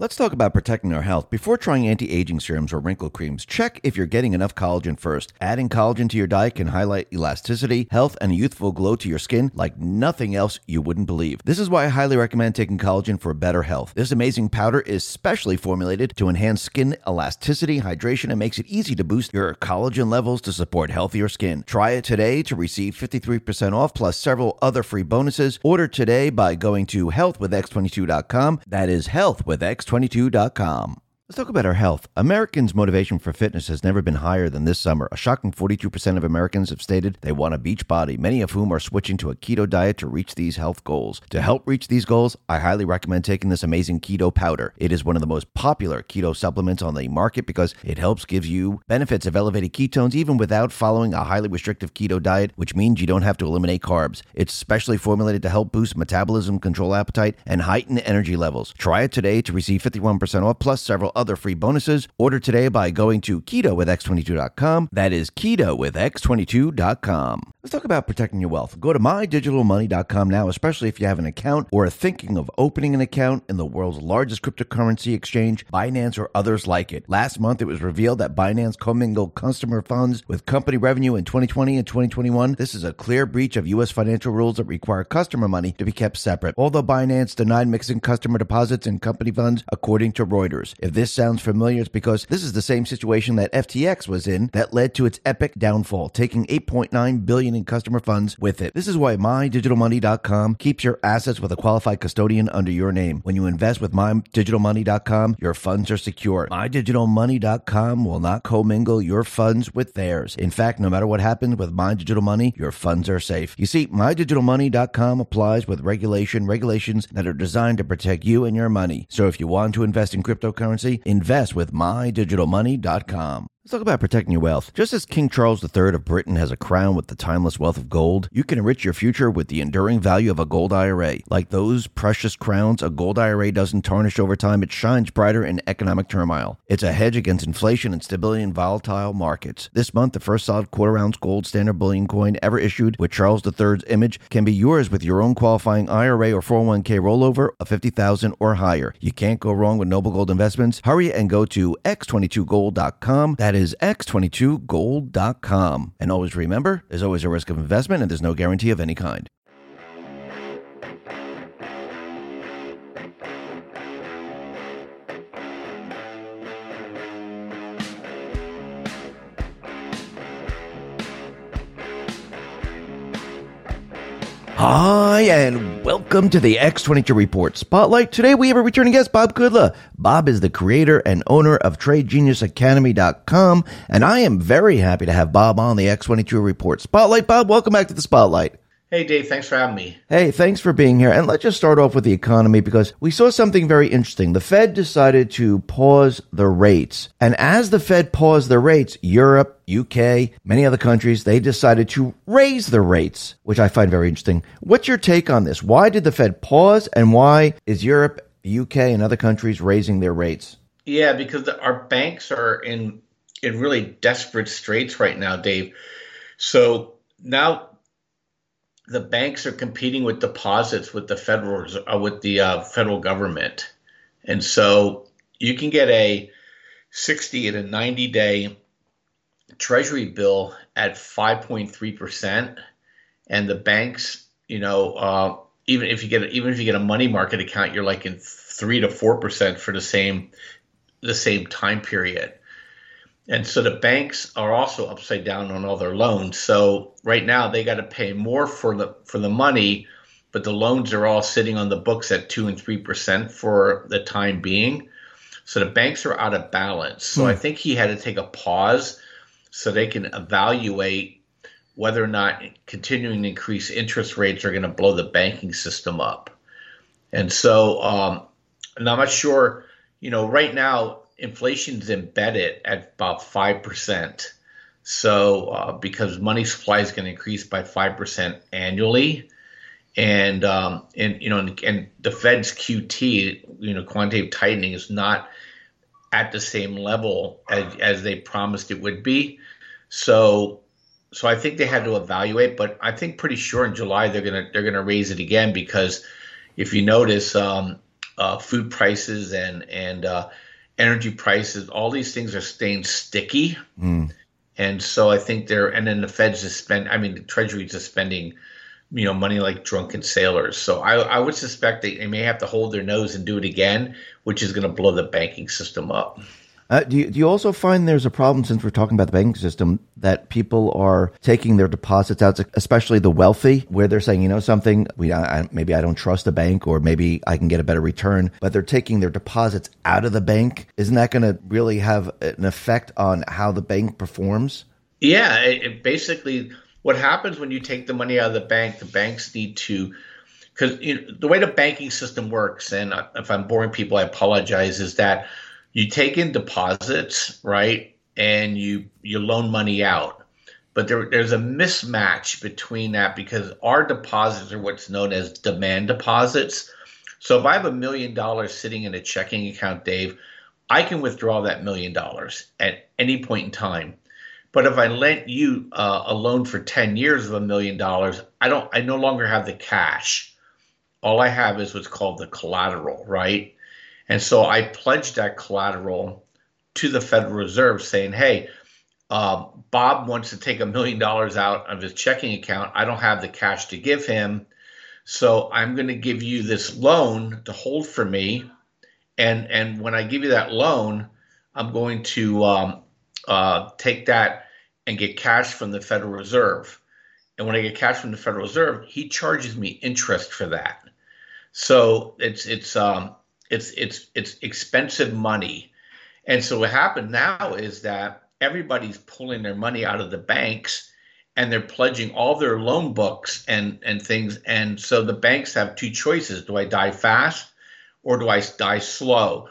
Let's talk about protecting our health. Before trying anti aging serums or wrinkle creams, check if you're getting enough collagen first. Adding collagen to your diet can highlight elasticity, health, and a youthful glow to your skin like nothing else you wouldn't believe. This is why I highly recommend taking collagen for better health. This amazing powder is specially formulated to enhance skin elasticity, hydration, and makes it easy to boost your collagen levels to support healthier skin. Try it today to receive 53% off plus several other free bonuses. Order today by going to healthwithx22.com. That is health with X 22.com. Let's talk about our health. Americans' motivation for fitness has never been higher than this summer. A shocking 42% of Americans have stated they want a beach body, many of whom are switching to a keto diet to reach these health goals. To help reach these goals, I highly recommend taking this amazing keto powder. It is one of the most popular keto supplements on the market because it helps give you benefits of elevated ketones even without following a highly restrictive keto diet, which means you don't have to eliminate carbs. It's specially formulated to help boost metabolism, control appetite, and heighten energy levels. Try it today to receive 51% off plus several other free bonuses. Order today by going to keto with x22.com. That is keto with x22.com. Let's talk about protecting your wealth. Go to mydigitalmoney.com now, especially if you have an account or are thinking of opening an account in the world's largest cryptocurrency exchange, Binance or others like it. Last month, it was revealed that Binance commingled customer funds with company revenue in 2020 and 2021. This is a clear breach of U.S. financial rules that require customer money to be kept separate. Although Binance denied mixing customer deposits and company funds, according to Reuters. If this sounds familiar, it's because this is the same situation that FTX was in that led to its epic downfall, taking 8.9 billion in customer funds with it. This is why mydigitalmoney.com keeps your assets with a qualified custodian under your name. When you invest with mydigitalmoney.com, your funds are secure. Mydigitalmoney.com will not commingle your funds with theirs. In fact, no matter what happens with My Digital Money, your funds are safe. You see, mydigitalmoney.com applies with regulation, regulations that are designed to protect you and your money. So if you want to invest in cryptocurrency, invest with mydigitalmoney.com. Let's talk about protecting your wealth. Just as King Charles III of Britain has a crown with the timeless wealth of gold, you can enrich your future with the enduring value of a gold IRA. Like those precious crowns, a gold IRA doesn't tarnish over time, it shines brighter in economic turmoil. It's a hedge against inflation and stability in volatile markets. This month, the first solid quarter ounce gold standard bullion coin ever issued with Charles III's image can be yours with your own qualifying IRA or 401k rollover of 50000 or higher. You can't go wrong with Noble Gold Investments. Hurry and go to x22gold.com. That is x22gold.com. And always remember, there's always a risk of investment and there's no guarantee of any kind. Hi, and welcome to the X22 Report Spotlight. Today we have a returning guest, Bob Kudla. Bob is the creator and owner of TradeGeniusAcademy.com, and I am very happy to have Bob on the X22 Report Spotlight. Bob, welcome back to the Spotlight. Hey, Dave, thanks for having me. Hey, thanks for being here. And let's just start off with the economy because we saw something very interesting. The Fed decided to pause the rates. And as the Fed paused the rates, Europe, UK, many other countries, they decided to raise the rates, which I find very interesting. What's your take on this? Why did the Fed pause and why is Europe, UK, and other countries raising their rates? Yeah, because the, our banks are in in really desperate straits right now, Dave. So now the banks are competing with deposits with the federal uh, with the uh, federal government, and so you can get a 60 and a 90 day treasury bill at 5.3 percent, and the banks, you know, uh, even if you get even if you get a money market account, you're like in three to four percent for the same the same time period. And so the banks are also upside down on all their loans. So right now they got to pay more for the for the money, but the loans are all sitting on the books at two and three percent for the time being. So the banks are out of balance. So hmm. I think he had to take a pause so they can evaluate whether or not continuing to increase interest rates are going to blow the banking system up. And so, um, and I'm not sure, you know, right now inflation's embedded at about five percent. So uh, because money supply is going to increase by five percent annually, and um, and you know and, and, the Fed's QT, you know, quantitative tightening is not at the same level as, as they promised it would be. So so I think they had to evaluate, but I think pretty sure in July they're gonna they're gonna raise it again because if you notice. Um, uh, food prices and and uh, energy prices, all these things are staying sticky. Mm. And so I think they're, and then the Fed's just spend, I mean, the Treasury's just spending, you know, money like drunken sailors. So I, I would suspect they, they may have to hold their nose and do it again, which is going to blow the banking system up. Uh, do, you, do you also find there's a problem, since we're talking about the banking system, that people are taking their deposits out, especially the wealthy, where they're saying, you know, something, we I, maybe I don't trust the bank, or maybe I can get a better return, but they're taking their deposits out of the bank. Isn't that going to really have an effect on how the bank performs? Yeah, it, it basically what happens when you take the money out of the bank, the banks need to because you know, the way the banking system works, and if I'm boring people, I apologize, is that you take in deposits, right, and you you loan money out. But there, there's a mismatch between that because our deposits are what's known as demand deposits. So if I have a million dollars sitting in a checking account, Dave, I can withdraw that million dollars at any point in time. But if I lent you uh, a loan for 10 years of a million dollars, I don't I no longer have the cash. All I have is what's called the collateral, right? And so I pledged that collateral to the Federal Reserve saying, hey, uh, Bob wants to take a million dollars out of his checking account. I don't have the cash to give him. So I'm going to give you this loan to hold for me. And, and when I give you that loan, I'm going to um, uh, take that and get cash from the Federal Reserve. And when I get cash from the Federal Reserve, he charges me interest for that. So it's it's um, it's it's it's expensive money. And so what happened now is that everybody's pulling their money out of the banks and they're pledging all their loan books and and things and so the banks have two choices do i die fast or do i die slow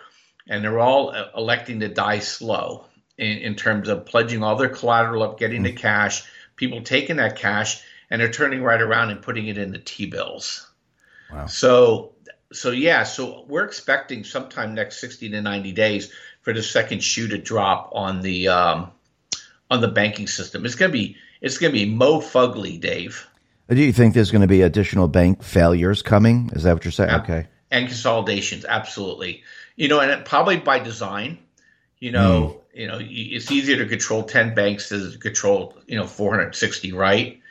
and they're all uh, electing to die slow in, in terms of pledging all their collateral up getting the cash people taking that cash and they're turning right around and putting it into t-bills wow. so so yeah, so we're expecting sometime next 60 to 90 days for the second shoe to drop on the um, on the banking system. It's gonna be it's gonna be mo fugly, Dave. Do you think there's going to be additional bank failures coming? Is that what you're saying? Yeah. Okay. And consolidations, absolutely. You know, and it, probably by design. You know, mm. you know, it's easier to control 10 banks than to control you know 460, right?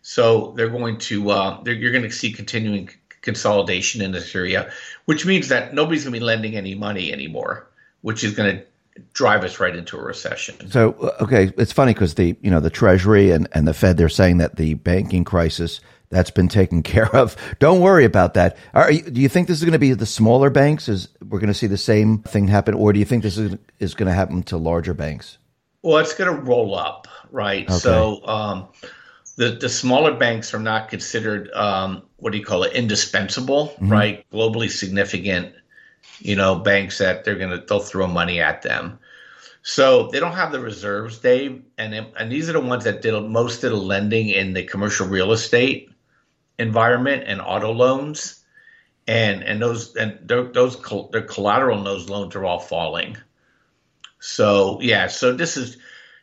So they're going to uh, they're, you're going to see continuing consolidation in this area, which means that nobody's going to be lending any money anymore, which is going to drive us right into a recession. So, okay, it's funny because the you know the Treasury and, and the Fed they're saying that the banking crisis that's been taken care of. Don't worry about that. Are, do you think this is going to be the smaller banks? Is we're going to see the same thing happen, or do you think this is is going to happen to larger banks? Well, it's going to roll up, right? Okay. So. Um, the, the smaller banks are not considered um, what do you call it indispensable mm-hmm. right? Globally significant you know banks that they're gonna they'll throw money at them. So they don't have the reserves dave and and these are the ones that did most of the lending in the commercial real estate environment and auto loans. And and those and those their collateral in those loans are all falling. So yeah so this is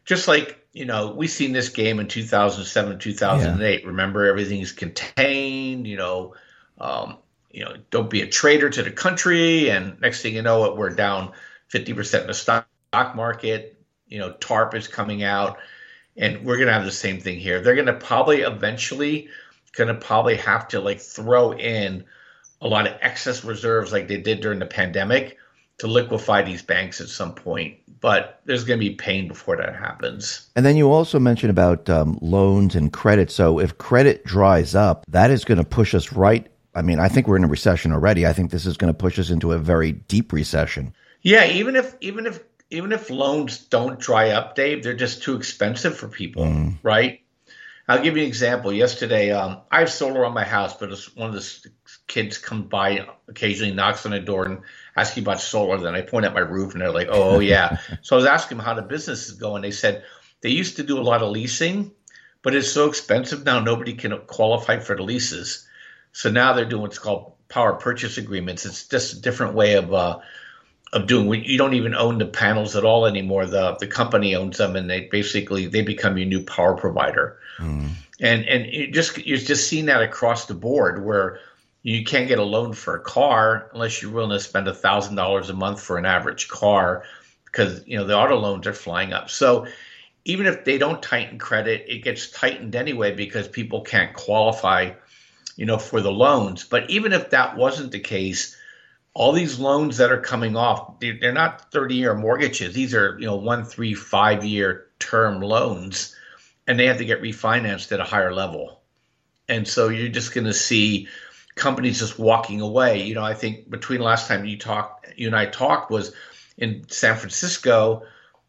just like you know, we've seen this game in 2007, 2008. Yeah. Remember, everything's contained. You know, um, you know, don't be a traitor to the country. And next thing you know, it we're down 50 percent in the stock market. You know, TARP is coming out, and we're gonna have the same thing here. They're gonna probably eventually gonna probably have to like throw in a lot of excess reserves like they did during the pandemic to liquefy these banks at some point but there's going to be pain before that happens. And then you also mentioned about um, loans and credit. So if credit dries up, that is going to push us right. I mean, I think we're in a recession already. I think this is going to push us into a very deep recession. Yeah, even if even if even if loans don't dry up, Dave, they're just too expensive for people, mm. right? I'll give you an example. Yesterday, um, I have solar on my house, but one of the kids comes by occasionally, knocks on the door, and asking about solar. Then I point at my roof, and they're like, "Oh, yeah." so I was asking them how the business is going. They said they used to do a lot of leasing, but it's so expensive now. Nobody can qualify for the leases. So now they're doing what's called power purchase agreements. It's just a different way of uh, of doing. You don't even own the panels at all anymore. The the company owns them, and they basically they become your new power provider. Mm. And and you just you're just seeing that across the board where You can't get a loan for a car unless you're willing to spend thousand dollars a month for an average car, because you know the auto loans are flying up. So even if they don't tighten credit, it gets tightened anyway because people can't qualify, you know, for the loans. But even if that wasn't the case, all these loans that are coming off, they're not 30 year mortgages. These are, you know, one, three, five year term loans, and they have to get refinanced at a higher level. And so you're just going to see companies just walking away. You know, I think between last time you talked, you and I talked was in San Francisco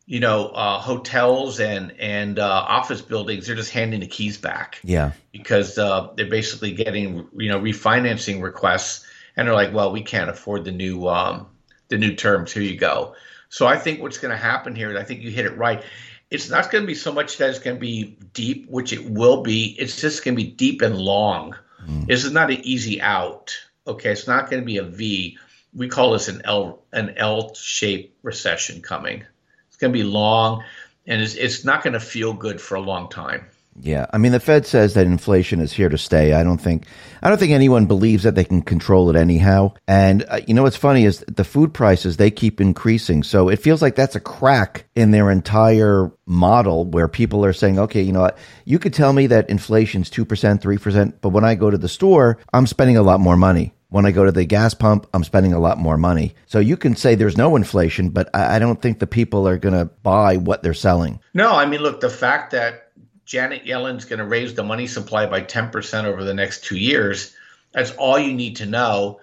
you know, uh, hotels and and uh, office buildings, they're just handing the keys back. Yeah, because uh, they're basically getting you know refinancing requests, and they're like, well, we can't afford the new um, the new terms. Here you go. So I think what's going to happen here, and I think you hit it right. It's not going to be so much that it's going to be deep, which it will be. It's just going to be deep and long. Mm. This is not an easy out. Okay, it's not going to be a V. We call this an L an L shaped recession coming. It's going to be long, and it's, it's not going to feel good for a long time. Yeah, I mean the Fed says that inflation is here to stay. I don't think I don't think anyone believes that they can control it anyhow. And uh, you know what's funny is the food prices they keep increasing. So it feels like that's a crack in their entire model where people are saying, "Okay, you know what? You could tell me that inflation's 2%, 3%, but when I go to the store, I'm spending a lot more money." When I go to the gas pump, I'm spending a lot more money. So you can say there's no inflation, but I don't think the people are going to buy what they're selling. No, I mean, look, the fact that Janet Yellen's going to raise the money supply by 10% over the next two years, that's all you need to know.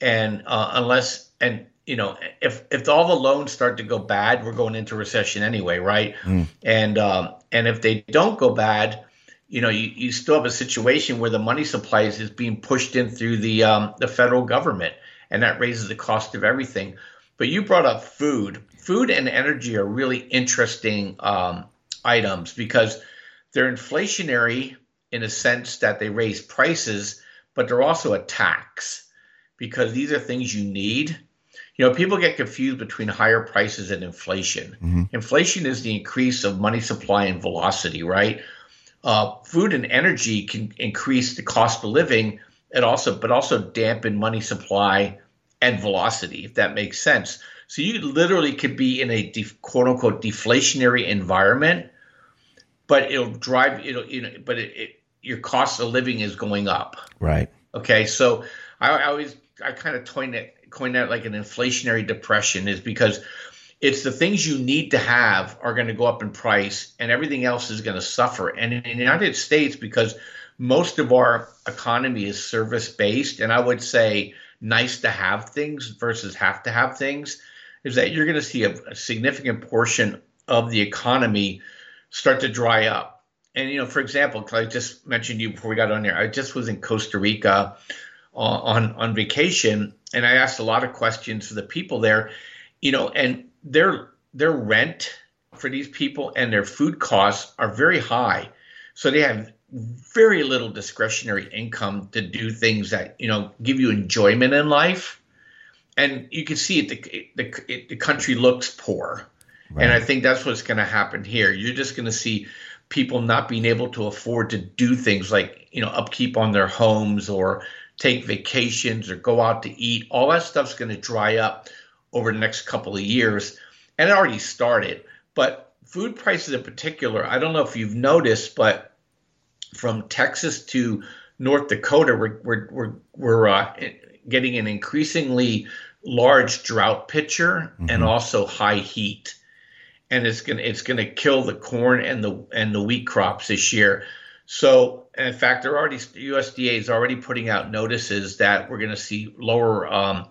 And uh, unless, and you know, if if all the loans start to go bad, we're going into recession anyway, right? Mm. And um, and if they don't go bad, you know, you, you still have a situation where the money supply is is being pushed in through the um, the federal government, and that raises the cost of everything. But you brought up food. Food and energy are really interesting um, items because they're inflationary in a sense that they raise prices, but they're also a tax because these are things you need. You know, people get confused between higher prices and inflation. Mm-hmm. Inflation is the increase of money supply and velocity, right? uh, food and energy can increase the cost of living and also but also dampen money supply and velocity if that makes sense so you literally could be in a def, quote unquote deflationary environment but it'll drive it'll you know but it, it, your cost of living is going up right okay so i, I always i kind of coin it coin that like an inflationary depression is because it's the things you need to have are going to go up in price and everything else is going to suffer. And in the United States, because most of our economy is service based, and I would say nice to have things versus have to have things, is that you're going to see a, a significant portion of the economy start to dry up. And, you know, for example, because I just mentioned you before we got on there, I just was in Costa Rica uh, on, on vacation and I asked a lot of questions to the people there, you know, and their their rent for these people and their food costs are very high. So they have very little discretionary income to do things that you know give you enjoyment in life. And you can see it, the the, it, the country looks poor, right. and I think that's what's going to happen here. You're just going to see people not being able to afford to do things like you know upkeep on their homes or take vacations or go out to eat. All that stuff's going to dry up over the next couple of years, and it already started. But food prices in particular, I don't know if you've noticed, but from Texas to North Dakota, we're we're we're, we're uh, getting an increasingly large drought picture mm-hmm. and also high heat, and it's gonna it's gonna kill the corn and the and the wheat crops this year. So, in fact, they're already USDA is already putting out notices that we're to see lower um,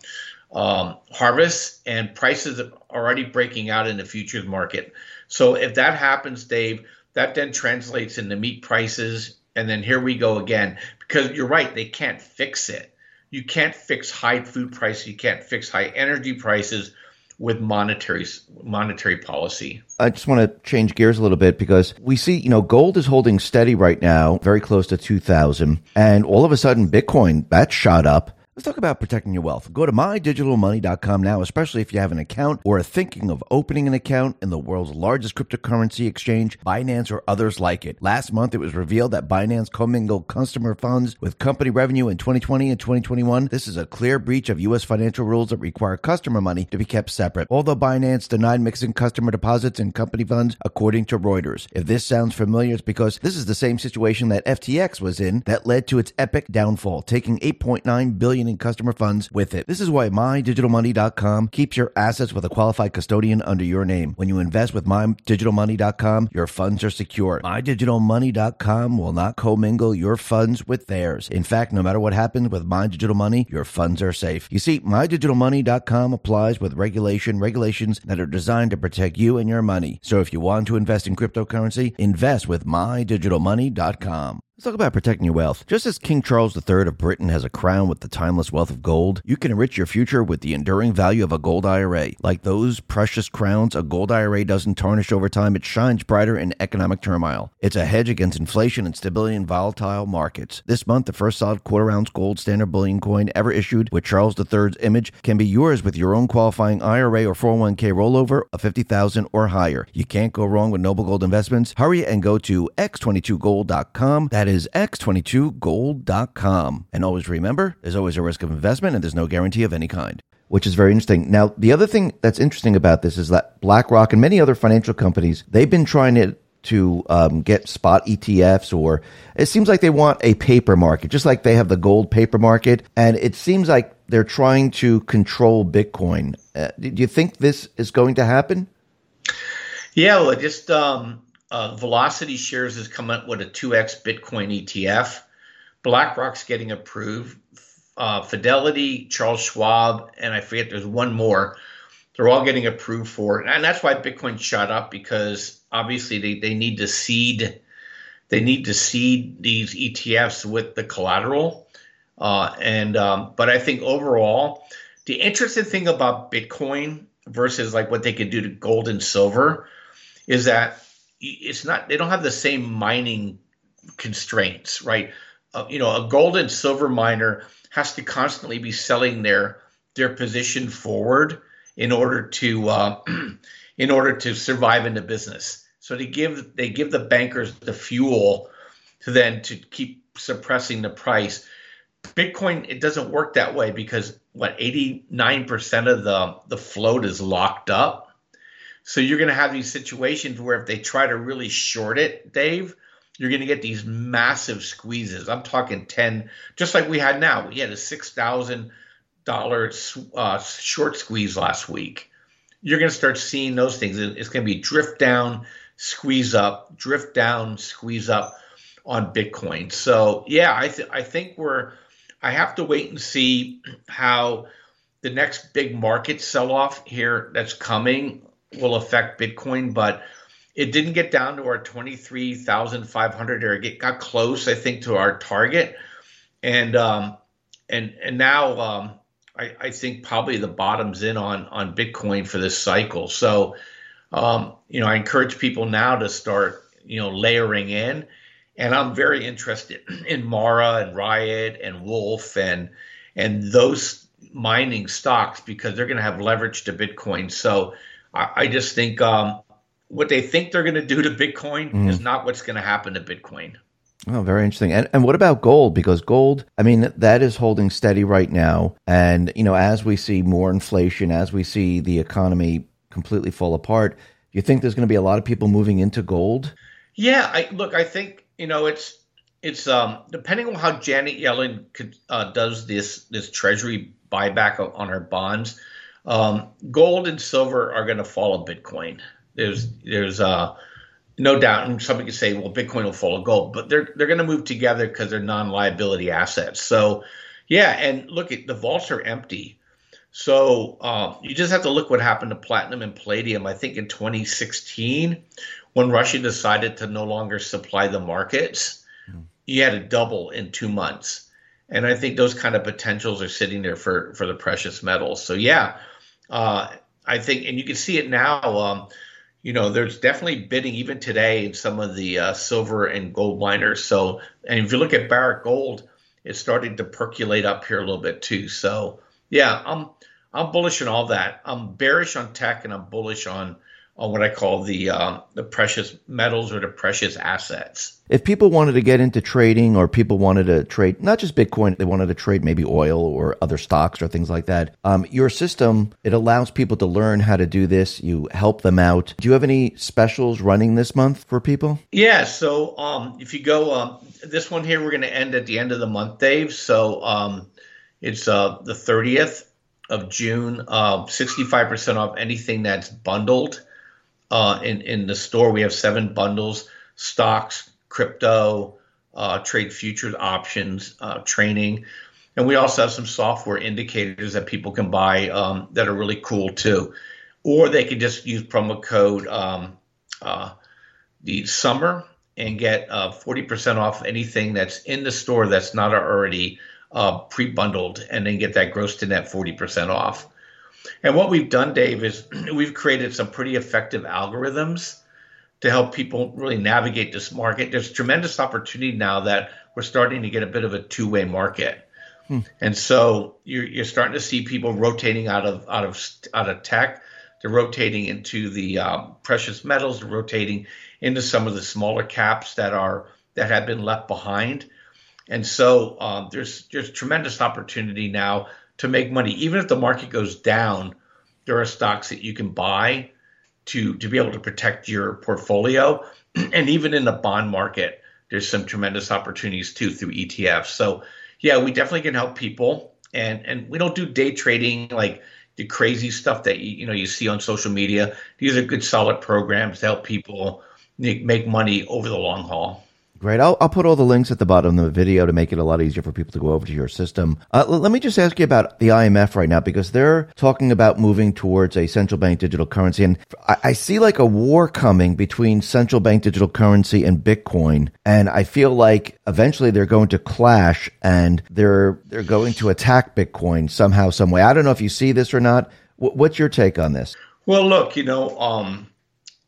um, harvests and prices are already breaking out in the futures market. So if that happens, Dave, that then translates into meat prices. And then here we go again, because you're right, they can't fix it. You can't fix high food prices. You can't fix high energy prices with monetary monetary policy. I just want to change gears a little bit because we see, you know, gold is holding steady right now, very close to 2000, and all of a sudden Bitcoin that shot up Let's talk about protecting your wealth. Go to mydigitalmoney.com now, especially if you have an account or are thinking of opening an account in the world's largest cryptocurrency exchange, Binance or others like it. Last month, it was revealed that Binance commingled customer funds with company revenue in 2020 and 2021. This is a clear breach of U.S. financial rules that require customer money to be kept separate. Although Binance denied mixing customer deposits and company funds, according to Reuters. If this sounds familiar, it's because this is the same situation that FTX was in that led to its epic downfall, taking 8.9 in customer funds with it. This is why mydigitalmoney.com keeps your assets with a qualified custodian under your name. When you invest with mydigitalmoney.com, your funds are secure. Mydigitalmoney.com will not commingle your funds with theirs. In fact, no matter what happens with My Digital Money, your funds are safe. You see, mydigitalmoney.com applies with regulation, regulations that are designed to protect you and your money. So if you want to invest in cryptocurrency, invest with mydigitalmoney.com. Let's talk about protecting your wealth. Just as King Charles III of Britain has a crown with the timeless wealth of gold, you can enrich your future with the enduring value of a gold IRA. Like those precious crowns, a gold IRA doesn't tarnish over time, it shines brighter in economic turmoil. It's a hedge against inflation and stability in volatile markets. This month, the first solid quarter ounce gold standard bullion coin ever issued with Charles III's image can be yours with your own qualifying IRA or 401k rollover of 50000 or higher. You can't go wrong with Noble Gold Investments. Hurry and go to x22gold.com. That x22gold.com. And always remember, there's always a risk of investment and there's no guarantee of any kind. Which is very interesting. Now, the other thing that's interesting about this is that BlackRock and many other financial companies, they've been trying to to um, get spot ETFs, or it seems like they want a paper market, just like they have the gold paper market. And it seems like they're trying to control Bitcoin. Uh, do you think this is going to happen? Yeah, well, just um, uh, Velocity Shares has come up with a 2x Bitcoin ETF. BlackRock's getting approved. Uh, Fidelity, Charles Schwab, and I forget there's one more. They're all getting approved for it. And that's why Bitcoin shot up because obviously they, they need to seed they need to seed these ETFs with the collateral. Uh, and um, but I think overall, the interesting thing about Bitcoin versus like what they could do to gold and silver is that it's not they don't have the same mining constraints, right? Uh, you know, a gold and silver miner has to constantly be selling their their position forward in order to uh, in order to survive in the business. So they give they give the bankers the fuel to then to keep suppressing the price. Bitcoin it doesn't work that way because what 89% of the the float is locked up so you're going to have these situations where if they try to really short it, Dave, you're going to get these massive squeezes. I'm talking 10, just like we had now. We had a $6,000 uh, short squeeze last week. You're going to start seeing those things. It's going to be drift down, squeeze up, drift down, squeeze up on Bitcoin. So, yeah, I, th- I think we're, I have to wait and see how the next big market sell off here that's coming will affect Bitcoin, but it didn't get down to our 23,500 area. It got close, I think, to our target. And um, and and now um, I, I, think probably the bottom's in on on Bitcoin for this cycle. So um, you know, I encourage people now to start you know layering in. And I'm very interested in Mara and Riot and Wolf and and those mining stocks because they're going to have leverage to Bitcoin. So I, I just think um, what they think they're going to do to Bitcoin mm. is not what's going to happen to Bitcoin. Oh, very interesting. And and what about gold? Because gold, I mean, that is holding steady right now. And you know, as we see more inflation, as we see the economy completely fall apart, do you think there's going to be a lot of people moving into gold? Yeah, I look. I think you know it's it's um, depending on how Janet Yellen could, uh, does this this Treasury buyback on her bonds. Um, gold and silver are going to follow Bitcoin. There's there's uh, no doubt, and somebody could say, well, Bitcoin will follow gold, but they're they're going to move together because they're non-liability assets. So, yeah, and look at the vaults are empty. So uh, you just have to look what happened to platinum and palladium. I think in 2016, when Russia decided to no longer supply the markets, mm. you had a double in two months. And I think those kind of potentials are sitting there for for the precious metals. So yeah, uh, I think, and you can see it now. Um, you know, there's definitely bidding even today in some of the uh, silver and gold miners. So, and if you look at Barrick Gold, it's starting to percolate up here a little bit too. So yeah, I'm I'm bullish on all that. I'm bearish on tech and I'm bullish on on what I call the uh, the precious metals or the precious assets. If people wanted to get into trading, or people wanted to trade not just Bitcoin, they wanted to trade maybe oil or other stocks or things like that. Um, your system it allows people to learn how to do this. You help them out. Do you have any specials running this month for people? Yeah. So um, if you go, um, this one here, we're going to end at the end of the month, Dave. So um, it's uh, the thirtieth of June. Uh, sixty-five percent off anything that's bundled uh, in in the store. We have seven bundles: stocks, crypto, uh, trade futures, options, uh, training, and we also have some software indicators that people can buy um, that are really cool too. Or they can just use promo code um, uh, the summer and get uh, forty percent off anything that's in the store that's not already uh, pre-bundled, and then get that gross to net forty percent off. And what we've done, Dave, is we've created some pretty effective algorithms to help people really navigate this market. There's tremendous opportunity now that we're starting to get a bit of a two-way market. Hmm. And so you're, you're starting to see people rotating out of out of out of tech. They're rotating into the um, precious metals. They're rotating into some of the smaller caps that are that have been left behind. And so um, there's there's tremendous opportunity now to make money. Even if the market goes down, there are stocks that you can buy to to be able to protect your portfolio. and even in the bond market, there's some tremendous opportunities too through ETFs. So yeah, we definitely can help people. And and we don't do day trading like the crazy stuff that you, you know you see on social media. These are good solid programs to help people make money over the long haul. Great. I'll, I'll put all the links at the bottom of the video to make it a lot easier for people to go over to your system. Uh, let me just ask you about the IMF right now because they're talking about moving towards a central bank digital currency. And I, I see like a war coming between central bank digital currency and Bitcoin. And I feel like eventually they're going to clash and they're, they're going to attack Bitcoin somehow, some way. I don't know if you see this or not. W- what's your take on this? Well, look, you know, um,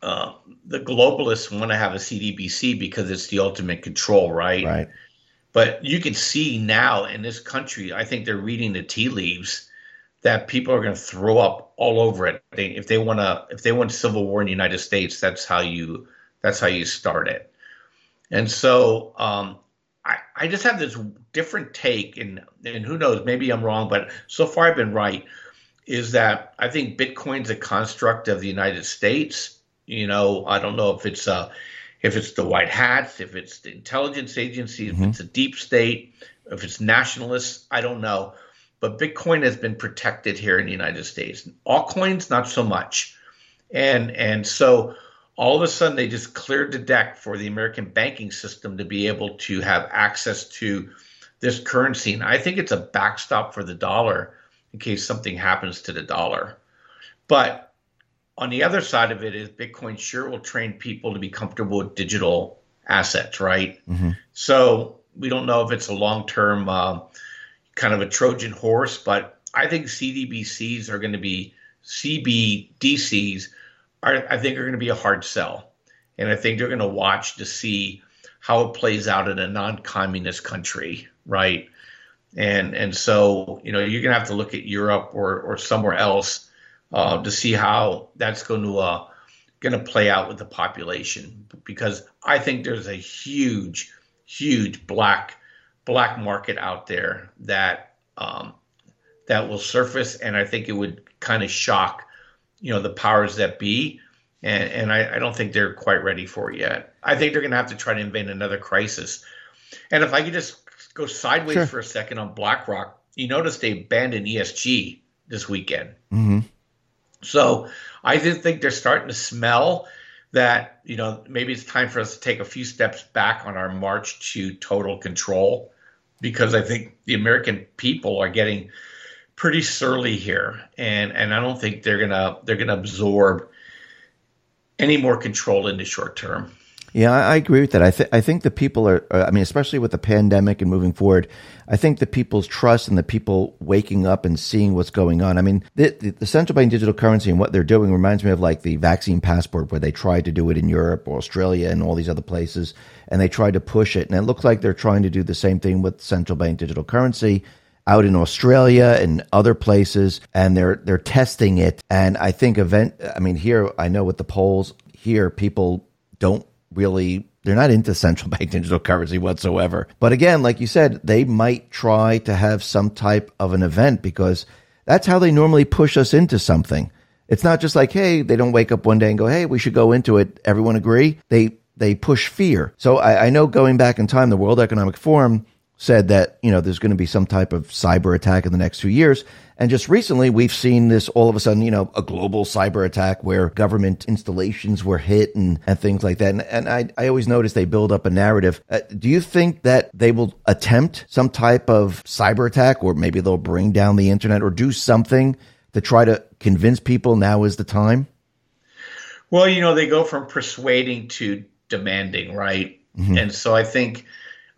uh, the globalists want to have a CDBC because it's the ultimate control, right? Right. But you can see now in this country, I think they're reading the tea leaves that people are going to throw up all over it. They, if they want to, if they want civil war in the United States, that's how you, that's how you start it. And so um, I, I just have this different take, and and who knows, maybe I'm wrong, but so far I've been right. Is that I think Bitcoin's a construct of the United States you know, I don't know if it's uh, if it's the white hats, if it's the intelligence agency, if mm-hmm. it's a deep state, if it's nationalists, I don't know. But Bitcoin has been protected here in the United States. Altcoins, not so much. And and so all of a sudden they just cleared the deck for the American banking system to be able to have access to this currency. And I think it's a backstop for the dollar in case something happens to the dollar. But on the other side of it is Bitcoin sure will train people to be comfortable with digital assets, right? Mm-hmm. So we don't know if it's a long term uh, kind of a Trojan horse, but I think CDBCs are going to be CBDCs are I think are going to be a hard sell, and I think they're going to watch to see how it plays out in a non-communist country, right? And and so you know you're going to have to look at Europe or or somewhere else uh, to see how that's going to uh, going to play out with the population because I think there's a huge, huge black black market out there that um, that will surface, and I think it would kind of shock, you know, the powers that be, and and I, I don't think they're quite ready for it yet. I think they're going to have to try to invent another crisis. And if I could just go sideways sure. for a second on BlackRock, you notice they abandoned ESG this weekend. Mm-hmm. So I just think they're starting to smell that, you know, maybe it's time for us to take a few steps back on our march to total control because I think the American people are getting pretty surly here and and I don't think they're going to they're going to absorb any more control in the short term. Yeah, I agree with that. I, I think the people are, uh, I mean, especially with the pandemic and moving forward, I think the people's trust and the people waking up and seeing what's going on. I mean, the, the, the, central bank digital currency and what they're doing reminds me of like the vaccine passport where they tried to do it in Europe or Australia and all these other places, and they tried to push it. And it looks like they're trying to do the same thing with central bank digital currency out in Australia and other places, and they're they're testing it. And I think event. I mean, here I know with the polls here, people don't really they're not into central bank digital currency whatsoever. But again, like you said, they might try to have some type of an event because that's how they normally push us into something. It's not just like, hey, they don't wake up one day and go, hey, we should go into it. Everyone agree? They they push fear. So I, I know going back in time, the World Economic Forum said that you know there's going to be some type of cyber attack in the next few years. And just recently we've seen this all of a sudden you know a global cyber attack where government installations were hit and, and things like that. And, and I, I always notice they build up a narrative. Uh, do you think that they will attempt some type of cyber attack or maybe they'll bring down the internet or do something to try to convince people now is the time? Well you know they go from persuading to demanding right? Mm-hmm. and so i think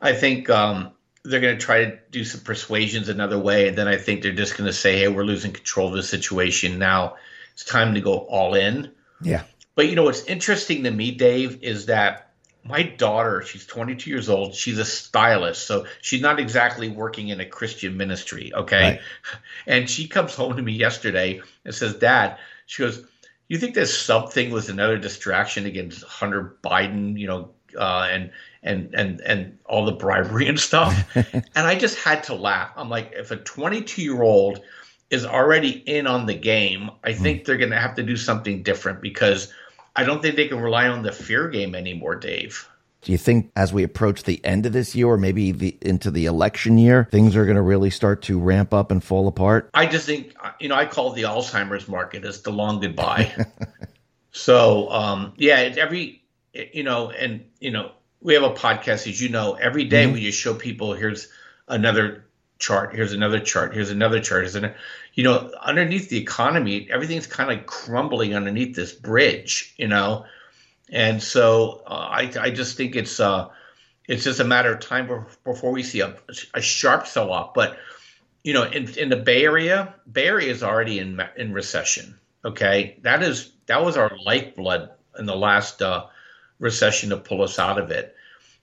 i think um, they're going to try to do some persuasions another way, and then I think they're just going to say, "Hey, we're losing control of the situation now. It's time to go all in." Yeah. But you know what's interesting to me, Dave, is that my daughter, she's 22 years old. She's a stylist, so she's not exactly working in a Christian ministry. Okay, right. and she comes home to me yesterday and says, "Dad," she goes, "You think this sub thing was another distraction against Hunter Biden? You know, uh, and and and and all the bribery and stuff. and I just had to laugh. I'm like, if a 22 year old is already in on the game, I hmm. think mm. they're going to have to do something different because I don't think they can rely on the fear game anymore, Dave. Do you think as we approach the end of this year or maybe the, into the election year, things are going to really start to ramp up and fall apart? I just think, you know, I call the Alzheimer's market as the long goodbye. so, um, yeah, every, you know, and, you know, we have a podcast, as you know, every day mm-hmm. we just show people here's another chart, here's another chart, here's another chart, here's another, you know, underneath the economy, everything's kind of crumbling underneath this bridge, you know, and so uh, I I just think it's uh it's just a matter of time before we see a, a sharp sell off, but you know, in in the Bay Area, Bay Area is already in in recession. Okay, that is that was our lifeblood in the last uh, recession to pull us out of it.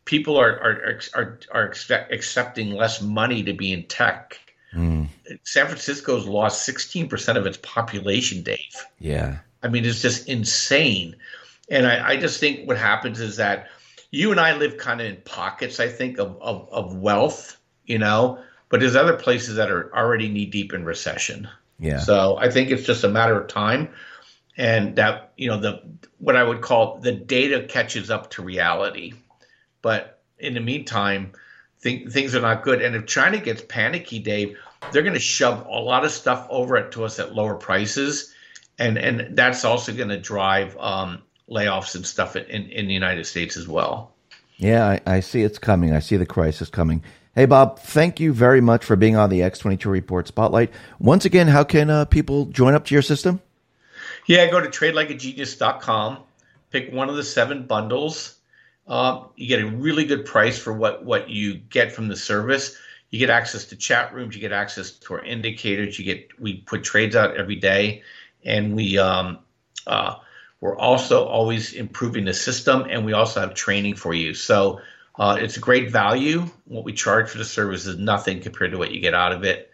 People are are are, are accepting less money to be in tech. Mm. San Francisco's lost 16% of its population, Dave. Yeah. I mean, it's just insane. And I, I just think what happens is that you and I live kind of in pockets, I think, of, of, of wealth, you know, but there's other places that are already knee deep in recession. Yeah. So I think it's just a matter of time and that you know the what I would call the data catches up to reality. But in the meantime, th- things are not good. And if China gets panicky, Dave, they're going to shove a lot of stuff over it to us at lower prices, and and that's also going to drive um, layoffs and stuff in, in the United States as well. Yeah, I, I see it's coming. I see the crisis coming. Hey, Bob, thank you very much for being on the X22 Report Spotlight. Once again, how can uh, people join up to your system? Yeah, go to tradelikeagenius.com, pick one of the seven bundles. Uh, you get a really good price for what, what you get from the service. You get access to chat rooms, you get access to our indicators, you get we put trades out every day, and we um, uh, we're also always improving the system, and we also have training for you. So uh, it's a great value. What we charge for the service is nothing compared to what you get out of it.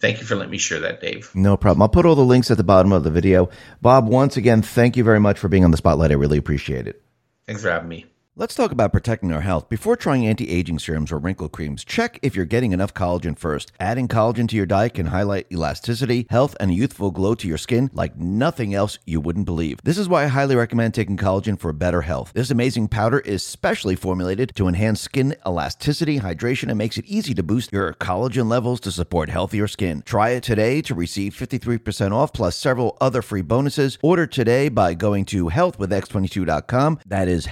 Thank you for letting me share that, Dave. No problem. I'll put all the links at the bottom of the video. Bob, once again, thank you very much for being on the spotlight. I really appreciate it. Thanks for having me. Let's talk about protecting our health. Before trying anti aging serums or wrinkle creams, check if you're getting enough collagen first. Adding collagen to your diet can highlight elasticity, health, and a youthful glow to your skin like nothing else you wouldn't believe. This is why I highly recommend taking collagen for better health. This amazing powder is specially formulated to enhance skin elasticity, hydration, and makes it easy to boost your collagen levels to support healthier skin. Try it today to receive 53% off plus several other free bonuses. Order today by going to healthwithx22.com. That is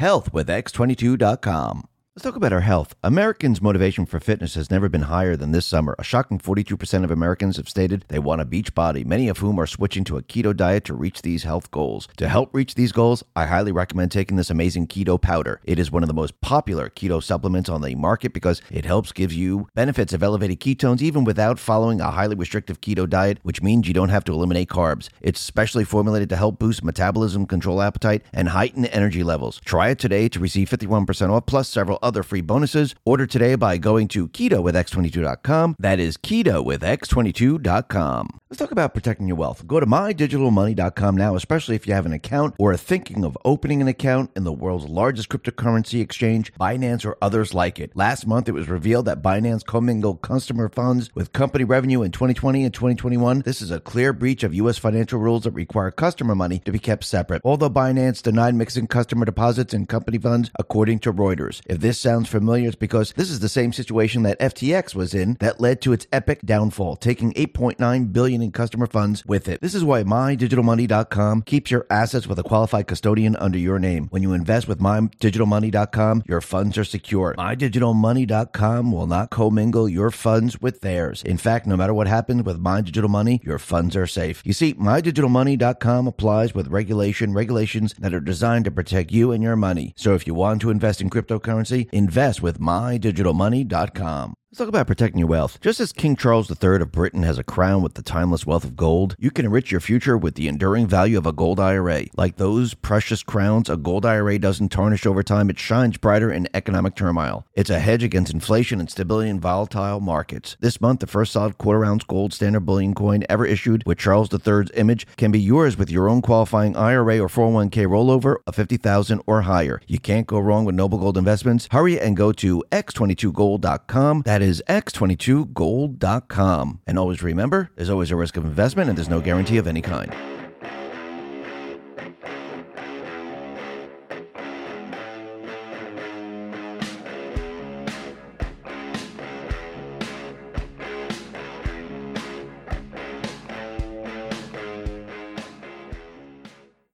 healthwithx22.com. Let's talk about our health. Americans' motivation for fitness has never been higher than this summer. A shocking 42% of Americans have stated they want a beach body, many of whom are switching to a keto diet to reach these health goals. To help reach these goals, I highly recommend taking this amazing keto powder. It is one of the most popular keto supplements on the market because it helps give you benefits of elevated ketones even without following a highly restrictive keto diet, which means you don't have to eliminate carbs. It's specially formulated to help boost metabolism, control appetite, and heighten energy levels. Try it today to receive 51% off plus several other free bonuses. Order today by going to keto with x22.com. That is keto with x22.com. Let's talk about protecting your wealth. Go to mydigitalmoney.com now, especially if you have an account or are thinking of opening an account in the world's largest cryptocurrency exchange, Binance or others like it. Last month, it was revealed that Binance commingled customer funds with company revenue in 2020 and 2021. This is a clear breach of U.S. financial rules that require customer money to be kept separate. Although Binance denied mixing customer deposits and company funds, according to Reuters. If this sounds familiar, it's because this is the same situation that FTX was in that led to its epic downfall, taking 8.9 billion in customer funds with it. This is why mydigitalmoney.com keeps your assets with a qualified custodian under your name. When you invest with mydigitalmoney.com, your funds are secure. mydigitalmoney.com will not commingle your funds with theirs. In fact, no matter what happens with My Digital Money, your funds are safe. You see, mydigitalmoney.com applies with regulation, regulations that are designed to protect you and your money. So if you want to invest in cryptocurrency, invest with mydigitalmoney.com. Let's talk about protecting your wealth. Just as King Charles III of Britain has a crown with the timeless wealth of gold, you can enrich your future with the enduring value of a gold IRA. Like those precious crowns, a gold IRA doesn't tarnish over time, it shines brighter in economic turmoil. It's a hedge against inflation and stability in volatile markets. This month, the first solid quarter ounce gold standard bullion coin ever issued with Charles III's image can be yours with your own qualifying IRA or 401k rollover of 50000 or higher. You can't go wrong with Noble Gold Investments. Hurry and go to x22gold.com. That is x22gold.com. And always remember, there's always a risk of investment and there's no guarantee of any kind.